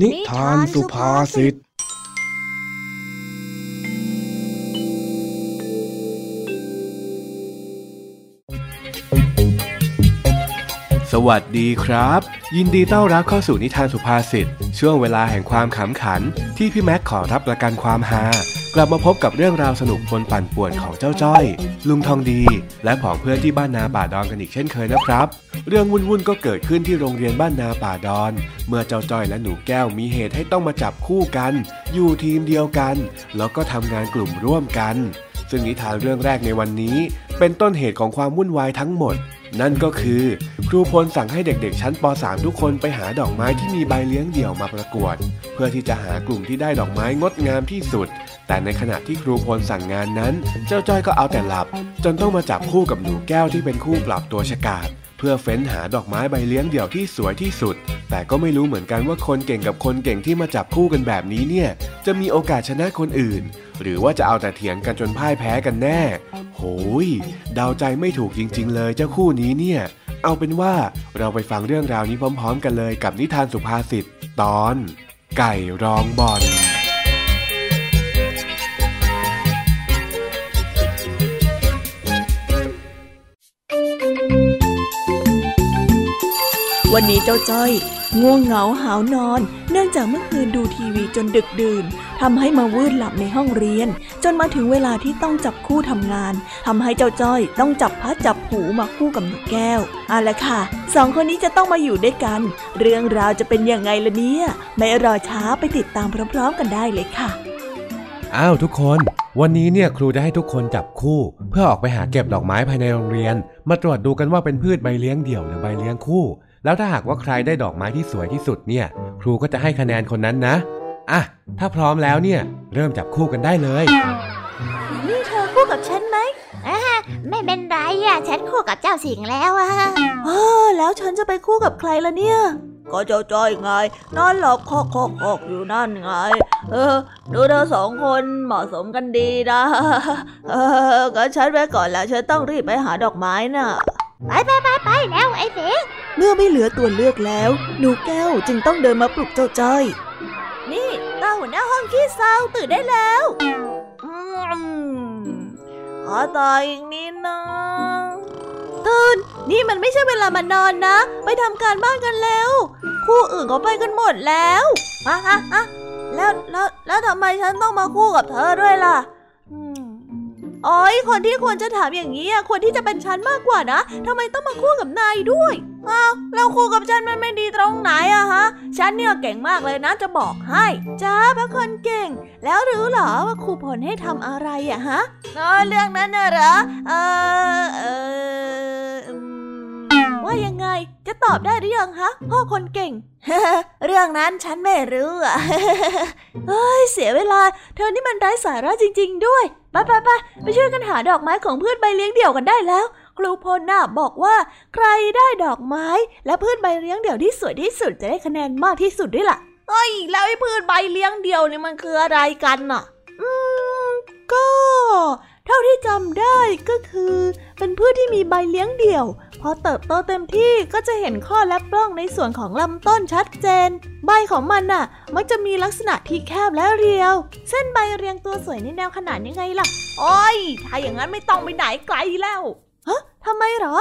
นิทานสุภาษิต สวัสดีครับ ยินดีต้อนรับเข้าสู่นิทานสุภาษิต ช่วงเวลาแห่งความขำขัน ที่พี่แม็กขอรับประกันความฮา กลับมาพบกับเรื่องราวสนุกปนปั่นป่วนของเจ้าจ้อย ลุงทองดี และผองเพื่อนที่บ้านนาป่าดอนกันอีกเช่นเคยนะครับ เรื่องวุ่นๆก็เกิดขึ้นที่โรงเรียนบ้านนาป่าดอน เมื่อเจ้าจ้อยและหนูแก้วมีเหตุให้ต้องมาจับคู่กัน อยู่ทีมเดียวกัน แล้วก็ทำงานกลุ่มร่วมกัน ซึ่งนิทานเรื่องแรกในวันนี้ เป็นต้นเหตุของความวุ่นวายทั้งหมด นั่นก็คือครูพลสั่งให้เด็กๆ ชั้นป .3 ทุกคนไปหาดอกไม้ที่มีใบเลี้ยงเดี่ยวมาประกวด เพื่อที่จะหากลุ่มที่ได้ดอกไม้งดงามที่สุด แต่ในขณะที่ครูพลสั่งงานนั้น เจ้าจ้อยก็เอาแต่หลับ จนต้องมาจับคู่กับหนูแก้วที่เป็นคู่ปรับตัวฉกาจ พื่อเฟ้นหาดอกไม้ใบเลี้ยงเดี่ยวที่สวยที่สุด แต่ก็ไม่รู้เหมือนกันว่าคนเก่งกับคนเก่งที่มาจับคู่กันแบบนี้เนี่ย จะมีโอกาสชนะคนอื่น หรือว่าจะเอาแต่เถียงกันจนพ่ายแพ้กันแน่ โหย เดาใจไม่ถูกจริง ๆ เลยเจ้าคู่นี้เนี่ย เอาเป็นว่าเราไปฟังเรื่องราวนี้พร้อม ๆ กันเลยกับนิทานสุภาษิตตอน ไก่รองบอล วันนี้เจ้าจ้อย ง่วงเหงาหาวนอน เนื่องจากเมื่อคืนดูทีวีจนดึกดื่นทำให้มาวืดหลับในห้องเรียน จนมาถึงเวลาที่ต้องจับคู่ทำงานทำให้เจ้าจ้อย ต้องจับพัดจับหูมาคู่กับนกแก้วเอาละค่ะสองคนนี้จะต้องมาอยู่ด้วยกัน เรื่องราวจะเป็นยังไงล่ะเนี่ย ไม่รอช้าไปติดตามพร้อมๆกันได้เลยค่ะอ้าวทุกคน วันนี้เนี่ยครูได้ให้ทุกคนจับคู่ เพื่อออกไปหาเก็บดอกไม้ภายในโรงเรียน มาตรวจดูกันว่าเป็นพืชใบเลี้ยงเดี่ยวหรือใบเลี้ยงคู่ แล้วถ้าหากว่าใครได้ดอกไม้ที่สวยที่สุดเนี่ย ครูก็จะให้คะแนนคนนั้นนะอะถ้าพร้อมแล้วเนี่ย เริ่มจับคู่กันได้เลยนี่เธอคู่กับฉันไหมอ่าไม่เป็นไรอะฉันคู่กับเจ้าสิงแล้วอะเออแล้วฉันจะไปคู่กับใครล่ะเนี่ย ก็เจ้าจ้อยไงนอนหลับคอกคอกคอกอยู่นั่นไง เออ ดูเธอสองคนเหมาะสมกันดีนะ เออก็ฉันไปก่อนแล้วฉันต้องรีบไปหาดอกไม้น่ะ ไปไปไปไปแล้วไอ้เสงเมื่อไม่เหลือตัวเลือกแล้ว หนูแก้วจึงต้องเดินมาปลุกเจ้าจ้อย นี่ตาหัวหน้าห้องขี้เศร้าตื่นได้แล้วอืมขอต่ออีกนิดนะตื่น นี่มันไม่ใช่เวลามานอนนะ ไปทำการบ้านกันแล้ว คู่อื่นเขาไปกันหมดแล้วอะอะอะแล้วแล้วแล้วทำไมฉันต้องมาคู่กับเธอด้วยล่ะอืม อ๋อยคนที่ควรจะถามอย่างนี้อะควรที่จะเป็นฉันมากกว่านะทำไมต้องมาคู่กับนายด้วยอ้าวแล้วคู่กับฉันมันไม่ดีตรงไหนอะฮะ ฉันเนี่ยเก่งมากเลยนะจะบอกให้จ้าพระคนเก่ง แล้วรู้เหรอว่าครูพลให้ทำอะไรอะฮะเออเรื่องนั้นน่ะเหรอเออเอออืมว่ายังไง จะตอบได้หรือยังฮะพ่อคนเก่ง เรื่องนั้นฉันไม่รู้อะเฮ้ยเสียเวลา เธอนี่มันไร้สาระจริง ๆ ด้วยไปไปไปไปช่วยกันหาดอกไม้ของพืชใบเลี้ยงเดี่ยวกันได้แล้ว ครูพลน่ะบอกว่า ใครได้ดอกไม้ และพืชใบเลี้ยงเดี่ยวที่สวยที่สุดจะได้คะแนนมากที่สุดด้วยล่ะเฮ้ยแล้วไอ้พืชใบเลี้ยงเดี่ยวนี่มันคืออะไรกันน่ะ อืมก็ เท่าที่จำได้ก็คือ เป็นพืชที่มีใบเลี้ยงเดี่ยว พอเติบโตเต็มที่ก็จะเห็นข้อและปล้องในส่วนของลำต้นชัดเจน ใบของมันน่ะ มักจะมีลักษณะที่แคบและเรียว เส้นใบเรียงตัวสวยในแนวขนานยังไงล่ะโอ้ยถ้าอย่างนั้นไม่ต้องไปไหนไกลแล้วฮะทำไมหรอ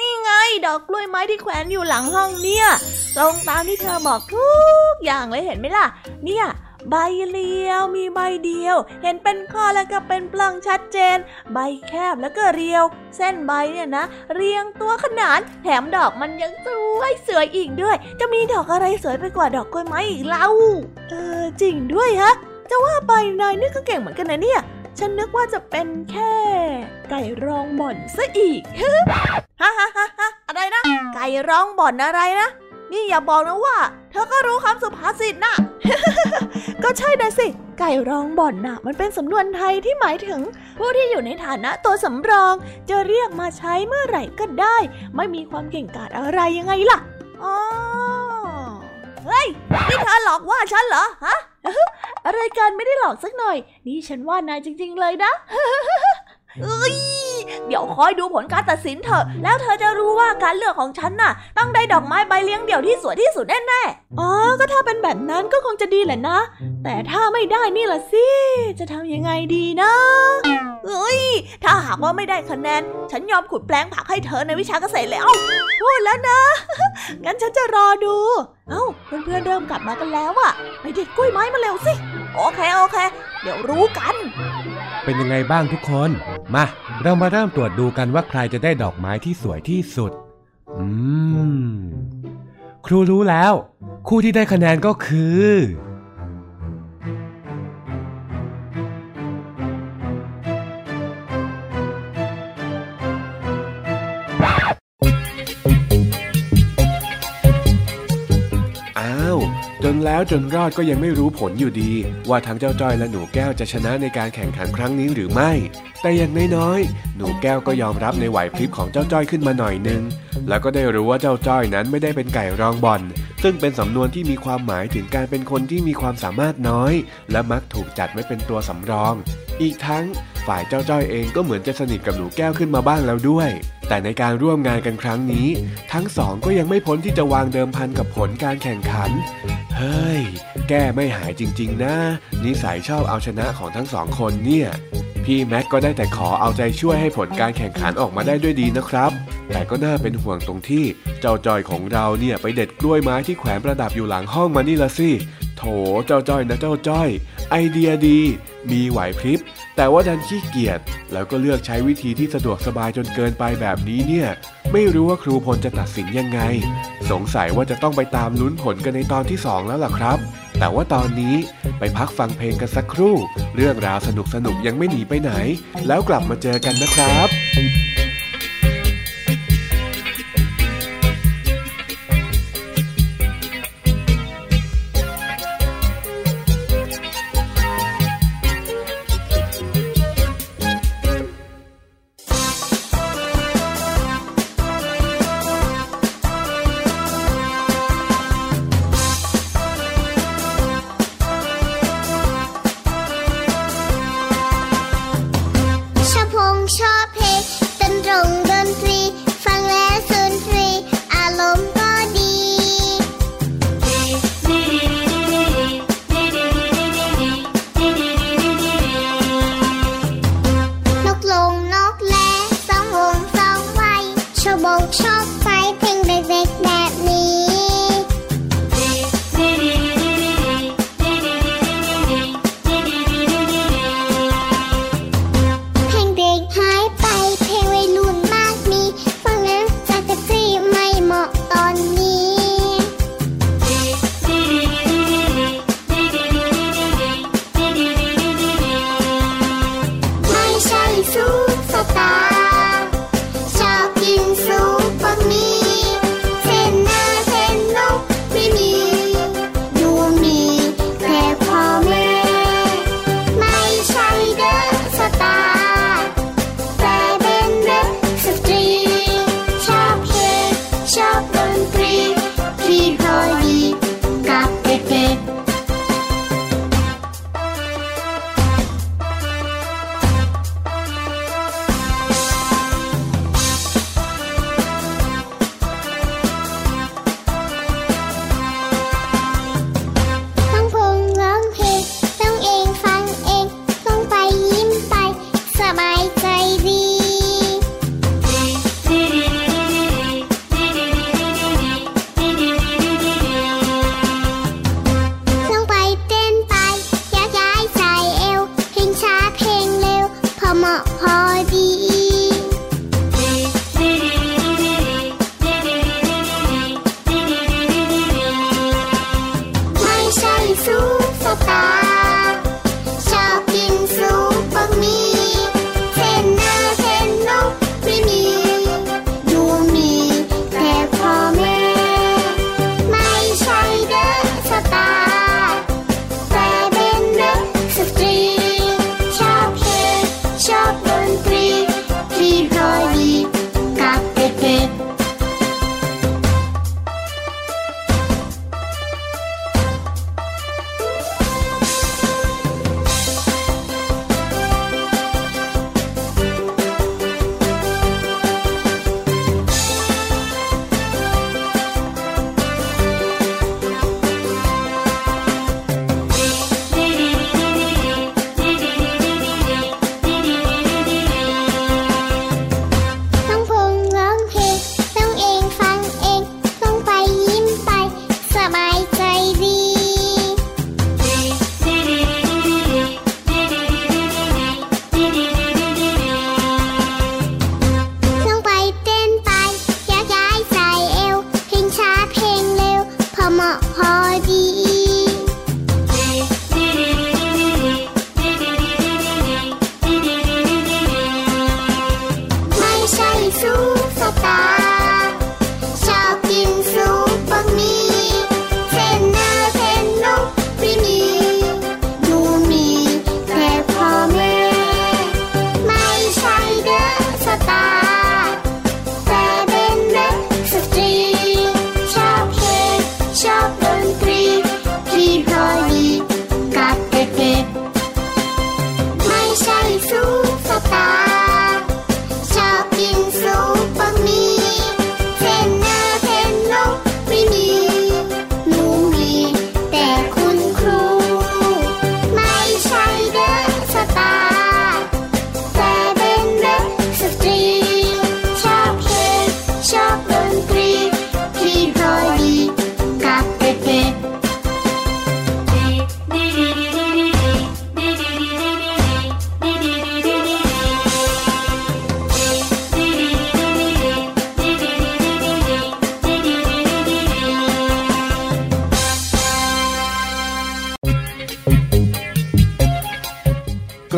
นี่ไงดอกกล้วยไม้ที่แขวนอยู่หลังห้องเนี่ย ตรงตามที่เธอบอกทุกอย่างเลยเห็นไหมล่ะ เนี่ย ใบเรียวมีใบเดียว เห็นเป็นข้อแล้วก็เป็นปล้องชัดเจน ใบแคบแล้วก็เรียว เส้นใบเนี่ยนะ เรียงตัวขนาน แถมดอกมันยังสวยสวยอีกด้วย จะมีดอกอะไรสวยไปกว่าดอกกล้วยไม้อีกเล่าเออจริงด้วยฮะจะว่าไปนายนี่ก็เก่งเหมือนกันนะเนี่ยฉันนึกว่าจะเป็นแค่ ไก่รองบ่อนซะอีกฮ่าฮ่าฮ่าฮ่าอะไรนะ ไก่ร้องบ่อนอะไรนะ นี่อย่าบอกนะว่า เธอก็รู้คำสุภาษิตนะ ก็ใช่นะสิ ไก่ร้องบ่อนน่ะมันเป็นสำนวนไทยที่หมายถึง ผู้ที่อยู่ในฐานะตัวสำรอง จะเรียกมาใช้เมื่อไหร่ก็ได้ ไม่มีความเก่งกาจอะไรยังไงล่ะอ๋อเฮ้ย นี่เธอหลอกว่าฉันเหรอ ฮะ อะไรกันไม่ได้หลอกสักหน่อย นี่ฉันว่านายจริง ๆ เลยนะ เอ้ยเดี๋ยวคอยดูผลการตัดสินเถอะ แล้วเธอจะรู้ว่าการเลือกของฉันน่ะ ต้องได้ดอกไม้ใบเลี้ยงเดี่ยวที่สวยที่สุดแน่ๆ อ๋อ ก็ถ้าเป็นแบบนั้นก็คงจะดีแหละนะ แต่ถ้าไม่ได้นี่ล่ะสิ จะทำยังไงดีนะเอ้ย ถ้าหากว่าไม่ได้คะแนน ฉันยอมขุดแปลงผักให้เธอในวิชาเกษตรแล้วพูดแล้วนะ งั้นฉันจะรอดูเอ้าเพื่อนๆเริ่มกลับมากันแล้วอะไปเด็ดกล้วยไม้มาเร็วสิ โอเคโอเค เดี๋ยวรู้กัน เป็นยังไงบ้างทุกคน มา เรามาเริ่มตรวจดูกันว่าใครจะได้ดอกไม้ที่สวยที่สุด อืม ครูรู้แล้ว คู่ที่ได้คะแนนก็คือ จนรอดก็ยังไม่รู้ผลอยู่ดี ว่าทั้งเจ้าจ้อยและหนูแก้วจะชนะในการแข่งขันครั้งนี้หรือไม่ แต่อย่างน้อยๆหนูแก้วก็ยอมรับในไหวพริบของเจ้าจ้อยขึ้นมาหน่อยนึง แล้วก็ได้รู้ว่าเจ้าจ้อยนั้นไม่ได้เป็นไก่รองบอลซึ่งเป็นสำนวนที่มีความหมายถึงการเป็นคนที่มีความสามารถน้อย และมักถูกจัดไว้เป็นตัวสำรอง อีกทั้งฝ่ายเจ้าจ้อยเองก็เหมือนจะสนิทกับหนูแก้วขึ้นมาบ้างแล้วด้วย แต่ในการร่วมงานกันครั้งนี้ ทั้งสองก็ยังไม่พ้นที่จะวางเดิมพันกับผลการแข่งขัน เฮ้ย แก้ไม่หายจริง ๆ นะ นิสัยชอบเอาชนะของทั้งสองคนเนี่ย พี่แม็กก็ได้แต่ขอเอาใจช่วยให้ผลการแข่งขันออกมาได้ด้วยดีนะครับ แต่ก็น่าเป็นห่วงตรงที่เจ้าจอยของเราเนี่ยไปเด็ดกล้วยไม้ที่แขวนประดับอยู่หลังห้องมานี่ละสิ เจ้าจ้อยนะเจ้าจ้อย ไอเดียดี มีไหวพริบ แต่ว่าดันขี้เกียจแล้วก็เลือกใช้วิธีที่สะดวกสบายจนเกินไปแบบนี้เนี่ย ไม่รู้ว่าครูพลจะตัดสินยังไง สงสัยว่าจะต้องไปตามลุ้นผลกันในตอนที่ 2 แล้วล่ะครับ แต่ว่าตอนนี้ไปพักฟังเพลงกันสักครู่ เรื่องราวสนุกๆยังไม่หนีไปไหน แล้วกลับมาเจอกันนะครับ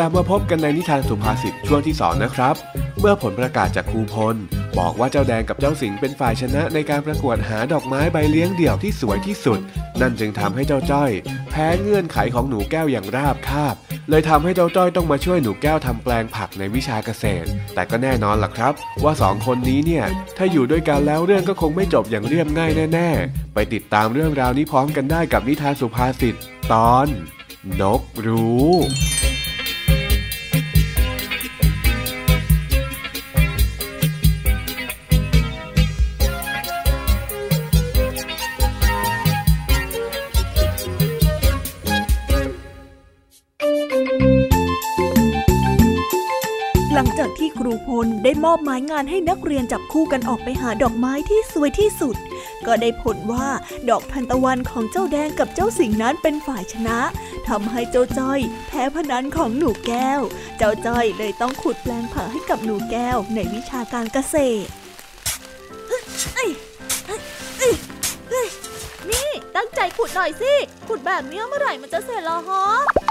ลับมาพบกันในนิทานสุภาษิตช่วงที่สองนะครับ เมื่อผลประกาศจากครูพล บอกว่าเจ้าแดงกับเจ้าสิงเป็นฝ่ายชนะในการประกวดหาดอกไม้ใบเลี้ยงเดี่ยวที่สวยที่สุด นั่นจึงทำให้เจ้าจ้อย แพ้เงื่อนไขของหนูแก้วอย่างราบคาบ เลยทำให้เจ้าจ้อยต้องมาช่วยหนูแก้วทำแปลงผักในวิชาเกษตร แต่ก็แน่นอนล่ะครับ ว่าสองคนนี้เนี่ยถ้าอยู่ด้วยกันแล้วเรื่องก็คงไม่จบอย่างเรียบง่ายแน่ ๆ ไปติดตามเรื่องราวนี้พร้อมกันได้กับนิทานสุภาษิตตอน นกรู้ ได้มอบหมายงานให้นักเรียนจับคู่กันออกไปหาดอกไม้ที่สวยที่สุด ก็ได้ผลว่าดอกทานตะวันของเจ้าแดงกับเจ้าสิงนั้นเป็นฝ่ายชนะทำให้เจ้าจ้อยแพ้พนันของหนูแก้ว เจ้าจ้อยเลยต้องขุดแปลงผักให้กับหนูแก้วในวิชาการเกษตรนี่ตั้งใจขุดหน่อยสิ ขุดแบบนี้เมื่อไหร่มันจะเสร็จแล้วฮะ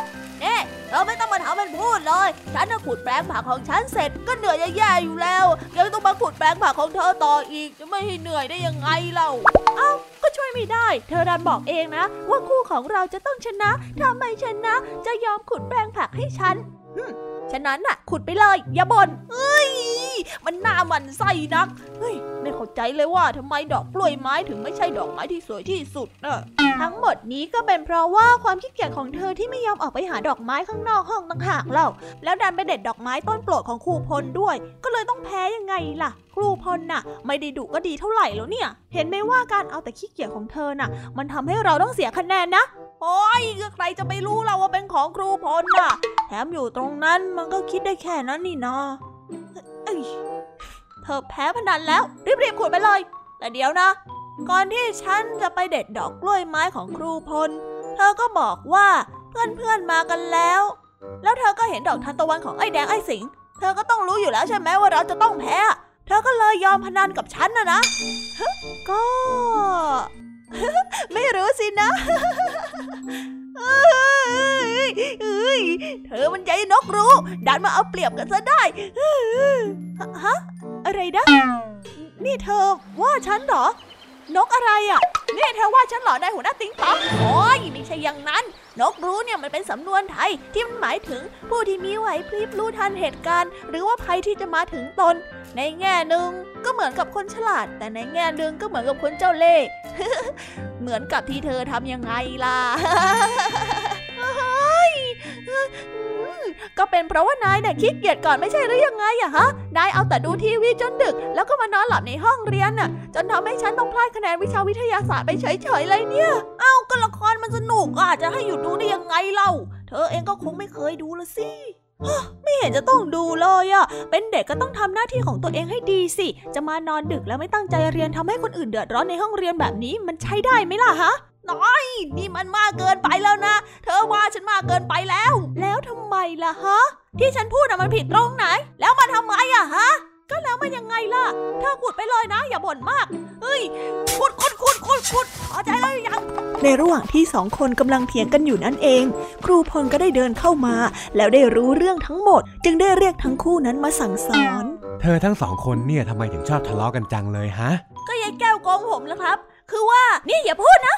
เน่เธอไม่ต้องมาถามมันพูดเลย ฉันน่ะขุดแปลงผักของฉันเสร็จก็เหนื่อยแย่ๆอยู่แล้ว ยังต้องมาขุดแปลงผักของเธอต่ออีก จะไม่ให้เหนื่อยได้ยังไงเล่า เอ้า ก็ช่วยไม่ได้ เธอดันบอกเองนะ ว่าคู่ของเราจะต้องชนะทำไมชนะ จะยอมขุดแปลงผักให้ฉันฉะนั้นน่ะ ขุดไปเลย อย่าบ่นเอ้ย มันน่ามันไส้นัก เฮ้ย ไม่เข้าใจเลยว่าทำไมดอกกล้วยไม้ถึงไม่ใช่ดอกไม้ที่สวยที่สุดนะทั้งหมดนี้ก็เป็นเพราะว่าความขี้เกียจของเธอที่ไม่ยอมออกไปหาดอกไม้ข้างนอกห้องต่างหากเล่า แล้วดันไปเด็ดดอกไม้ต้นโปรดของครูพลด้วย ก็เลยต้องแพ้ยังไงล่ะ ครูพลน่ะ ไม่ได้ดุก็ดีเท่าไหร่แล้วเนี่ย เห็นไหมว่าการเอาแต่ขี้เกียจของเธอน่ะ มันทำให้เราต้องเสียคะแนนนะโอ้ยก็ใครจะไปรู้เราว่าเป็นของครูพลน่ะ แถมอยู่ตรงนั้นมันก็คิดได้แค่นั้นนี่นาเอ้ย เธอแพ้พนันแล้ว รีบๆขุดไปเลย แต่เดี๋ยวนะ ก่อนที่ฉันจะไปเด็ดดอกกล้วยไม้ของครูพล เธอก็บอกว่าเพื่อนๆมากันแล้ว แล้วเธอก็เห็นดอกทานตะวันของไอ้แดงไอ้สิง เธอก็ต้องรู้อยู่แล้วใช่ไหมว่าเราจะต้องแพ้ เธอก็เลยยอมพนันกับฉันนะนะฮะก็ ไม่รู้สินะ เอ้ยเธอมันใจนกรู้ ดันมาเอาเปรียบกันซะได้ฮะอะไรนะ นี่เธอว่าฉันเหรอ นกอะไรอะ นี่เธอว่าฉันเหรอนายหัวหน้าติ๊งต๊อกโอ้ยไม่ใช่อย่างนั้น นกรู้เนี่ยมันเป็นสำนวนไทยที่มันหมายถึงผู้ที่มีไหวพริบรู้ทันเหตุการณ์ หรือว่าภัยที่จะมาถึงตน ในแง่หนึ่งก็เหมือนกับคนฉลาด แต่ในแง่หนึ่งก็เหมือนกับคนเจ้าเล่ห์เหมือนกับที่เธอทำยังไงล่ะก็เป็นเพราะว่านายเนี่ยขี้เกียจก่อนไม่ใช่หรือยังไงอะฮะ นายเอาแต่ดูทีวีจนดึก แล้วก็มานอนหลับในห้องเรียนน่ะ จนทำให้ฉันต้องพลาดคะแนนวิชาวิทยาศาสตร์ไปเฉยๆเลยเนี่ย เอ้าก็ละครมันสนุกอะจะให้หยุดดูได้ยังไงเล่า เธอเองก็คงไม่เคยดูละสิ ไม่เห็นจะต้องดูเลยอะเป็นเด็กก็ต้องทำหน้าที่ของตัวเองให้ดีสิ จะมานอนดึกแล้วไม่ตั้งใจเรียนทำให้คนอื่นเดือดร้อนในห้องเรียนแบบนี้มันใช้ได้ไหมล่ะฮะน้อย นี่มันมากเกินไปแล้วนะ เธอว่าฉันมากเกินไปแล้ว แล้วทำไมล่ะฮะ ที่ฉันพูดอะมันผิดตรงไหน แล้วมันทำไมอะฮะ ก็แล้วมันยังไงล่ะ เธอขุดไปเลยนะ อย่าบ่นมาก เฮ้ย ขุดขุดขุดขุดขุดพอใจแล้วหรือยัง ในระหว่างที่สองคนกำลังเถียงกันอยู่นั่นเอง ครูพลก็ได้เดินเข้ามา แล้วได้รู้เรื่องทั้งหมด จึงได้เรียกทั้งคู่นั้นมาสั่งสอน เธอทั้งสองคนเนี่ยทำไมถึงชอบทะเลาะกันจังเลยฮะ ก็ยายแก้วโกงผมแล้วครับ คือว่านี่อย่าพูดนะ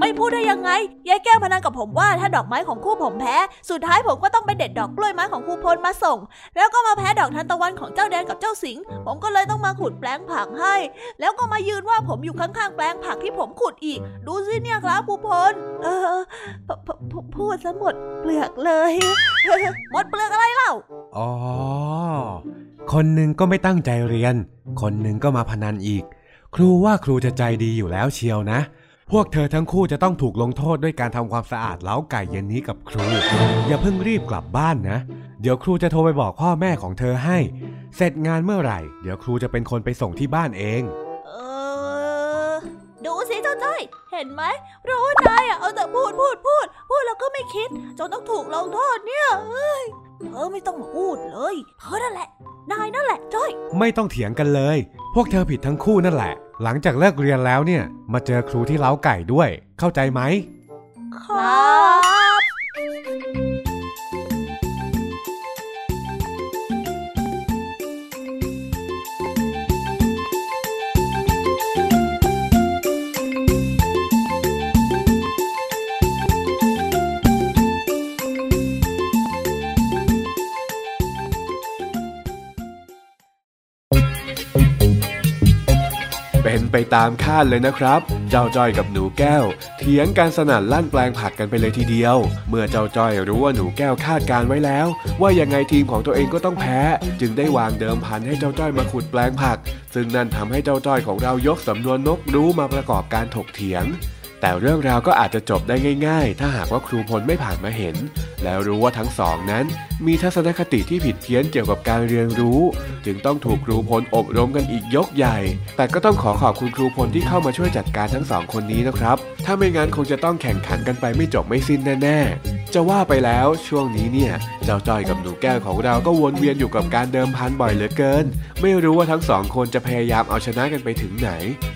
ไม่พูดได้ยังไง ยายแก้วพนันกับผมว่าถ้าดอกไม้ของคู่ผมแพ้ สุดท้ายผมก็ต้องไปเด็ดดอกกล้วยไม้ของครูพลมาส่ง แล้วก็มาแพ้ดอกทานตะวันของเจ้าแดงกับเจ้าสิงห์ผมก็เลยต้องมาขุดแปลงผักให้ แล้วก็มายืนว่าผมอยู่ข้างๆแปลงผักที่ผมขุดอีก ดูสิเนี่ยครับครูพล เออพูดซะหมดเปลือกเลย หมดเปลือกอะไรเล่า อ๋อ คนหนึ่งก็ไม่ตั้งใจเรียน คนหนึ่งก็มาพนันอีก ครูว่าครูจะใจดีอยู่แล้วเชียวนะ พวกเธอทั้งคู่จะต้องถูกลงโทษด้วยการทำความสะอาดเล้าไก่เย็นนี้กับครู อย่าเพิ่งรีบกลับบ้านนะ เดี๋ยวครูจะโทรไปบอกพ่อแม่ของเธอให้ เสร็จงานเมื่อไหร่ เดี๋ยวครูจะเป็นคนไปส่งที่บ้านเอง เออ ดูสิเจ้าจ้อยเห็นไหมเพราะว่านายอะเอาแต่พูดพูดพูด พูดแล้วก็ไม่คิด จนต้องถูกลงโทษเนี่ยเอ้ยเธอไม่ต้องมาพูดเลยเธอนั่นแหละ นายนั่นแหละจ้อย ไม่ต้องเถียงกันเลย พวกเธอผิดทั้งคู่นั่นแหละ หลังจากเลิกเรียนแล้วเนี่ย มาเจอครูที่เล้าไก่ด้วย เข้าใจไหม ครับ ตามคาดเลยนะครับ เจ้าจ้อยกับหนูแก้ว เถียงการสนั่นลั่นแปลงผักกันไปเลยทีเดียว เมื่อเจ้าจ้อยรู้ว่าหนูแก้วคาดการไว้แล้ว ว่ายังไงทีมของตัวเองก็ต้องแพ้ จึงได้วางเดิมพันให้เจ้าจ้อยมาขุดแปลงผัก ซึ่งนั่นทำให้เจ้าจ้อยของเรายกสำนวนนกรู้มาประกอบการถกเถียง แต่เรื่องราวก็อาจจะจบได้ง่าย ๆ ถ้าหากว่าครูพลไม่ผ่านมาเห็น แล้วรู้ว่าทั้งสองนั้น มีทัศนคติที่ผิดเพี้ยนเกี่ยวกับการเรียนรู้ จึงต้องถูกครูพลอบรมกันอีกยกใหญ่ แต่ก็ต้องขอขอบคุณครูพลที่เข้ามาช่วยจัดการทั้งสองคนนี้นะครับ ถ้าไม่งั้นคงจะต้องแข่งขันกันไปไม่จบไม่สิ้นแน่ๆ จะว่าไปแล้วช่วงนี้เนี่ย เจ้าจ้อยกับหนูแก้วของเราก็วนเวียนอยู่กับการเดิมพันบ่อยเหลือเกิน ไม่รู้ว่าทั้งสองคนจะพยายามเอาชนะกันไปถึงไหน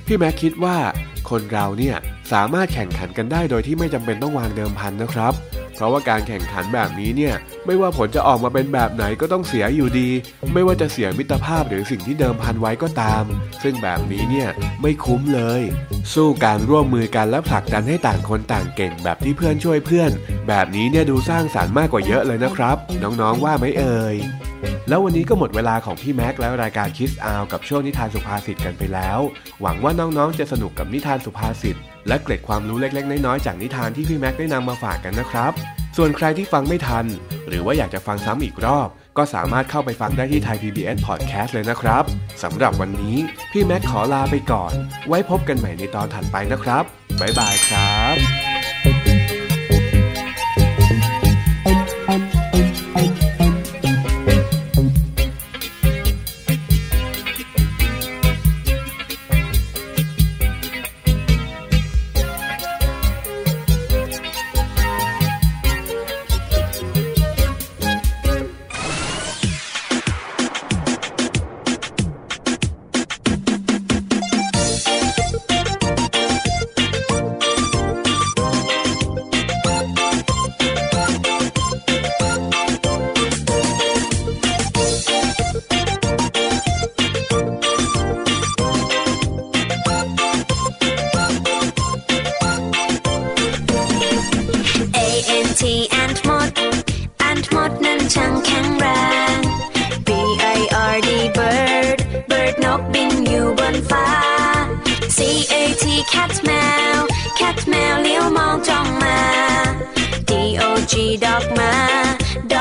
พี่แม็กคิดว่า คนเราเนี่ยสามารถแข่งขันกันได้โดยที่ไม่จำเป็นต้องวางเดิมพันนะครับ เพราะว่าการแข่งขันแบบนี้เนี่ยไม่ว่าผลจะออกมาเป็นแบบไหนก็ต้องเสียอยู่ดี ไม่ว่าจะเสียมิตรภาพหรือสิ่งที่เดิมพันไว้ก็ตาม ซึ่งแบบนี้เนี่ยไม่คุ้มเลย สู้การร่วมมือกันและผลักดันให้ต่างคนต่างเก่งแบบที่เพื่อนช่วยเพื่อน แบบนี้เนี่ยดูสร้างสารรค์มากกว่าเยอะเลยนะครับ น้องๆว่าไหมเอ่ยแล้ววันนี้ก็หมดเวลาของพี่แม็กและรายการคิสอาวกับช่วงนิทานสุภาษิตกันไปแล้ว หวังว่าน้องๆจะสนุกกับนิทานสุภาษิต และเกร็ดความรู้เล็ก ๆ น้อยๆจากนิทานที่พี่แม็กได้นำมาฝากกันนะครับ ส่วนใครที่ฟังไม่ทัน หรือว่าอยากจะฟังซ้ำอีกรอบ ก็สามารถเข้าไปฟังได้ที่ไทย PBS Podcast เลยนะครับสำหรับวันนี้พี่แม็กขอลาไปก่อน ไว้พบกันใหม่ในตอนถัดไปนะครับบ๊ายบายครับ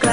ไกล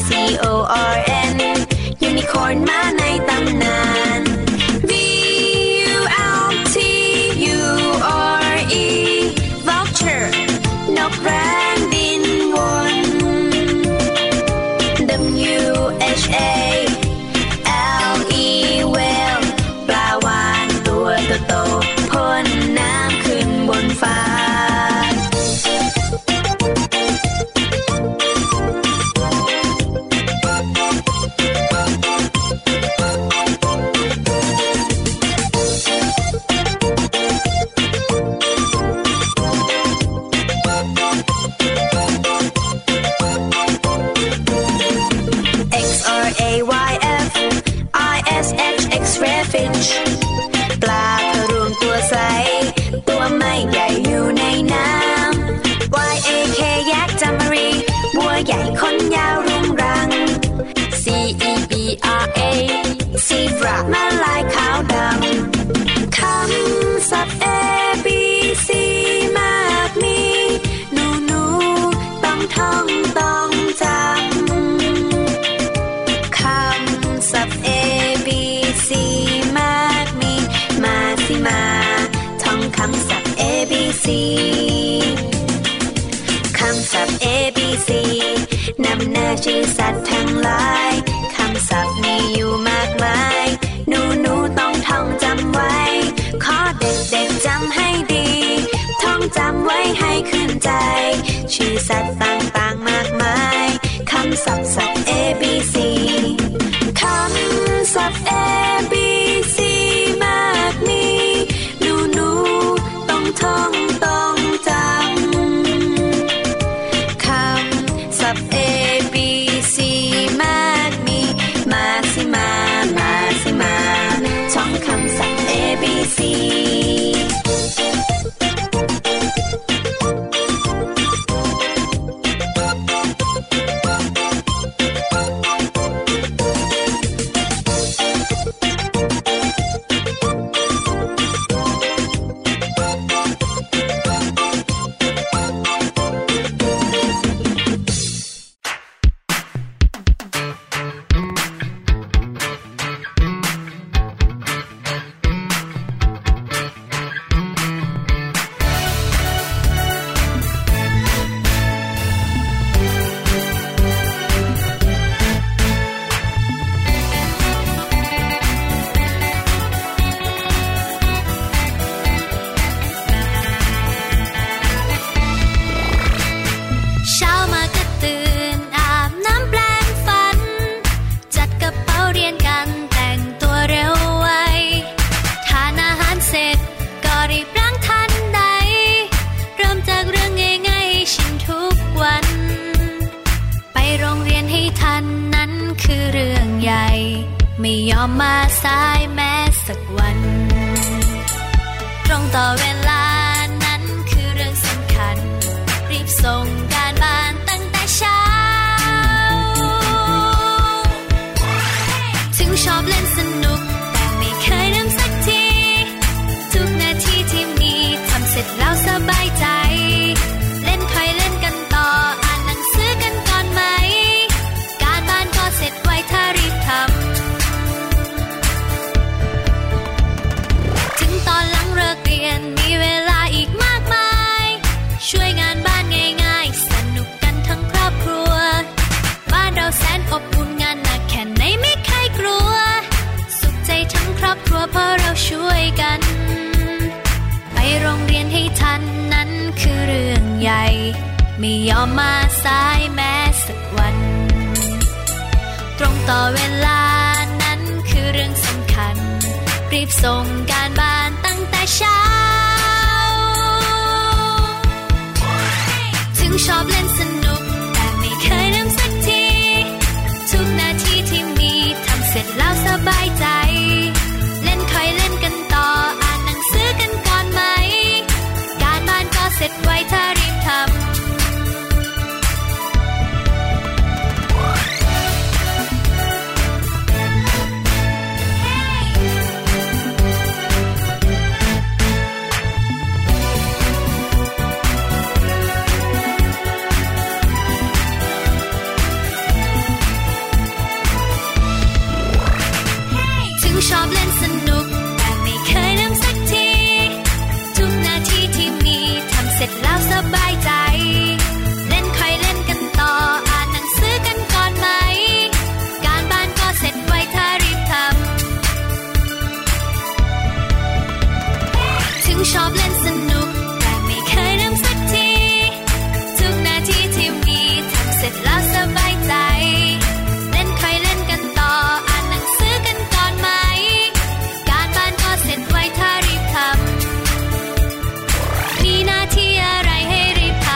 C O R the nook. ไม่ยอมมาสายแม้สักวัน ตรงต่อเวลานั้นคือเรื่องสำคัญ รีบส่งการบ้านตั้งแต่เช้า ถึงชอบเล่นสนุก ชอบเล่นสนุก แต่ไม่เคยลืมสักที ทุกนาทีที่มีทำเสร็จแล้วสบายใจ เล่นใครเล่นกันต่อ อ่านหนังสือกันก่อนไหม การบ้านก็เสร็จไวถ้ารีบทำ มีหน้าที่อะไรให้รีบท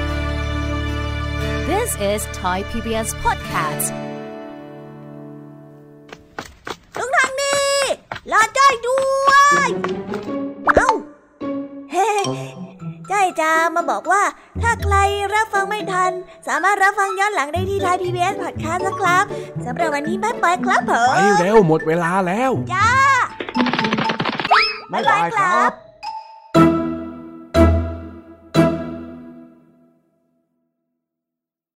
ำ This is Thai PBS Podcast มาบอกว่า ถ้าใครรับฟังไม่ทัน สามารถรับฟังย้อนหลังได้ที่ไทย PBS Podcast นะครับสำหรับวันนี้บ๊ายบายครับผมไปเร็วหมดเวลาแล้วจ้าบ๊ายบายครับ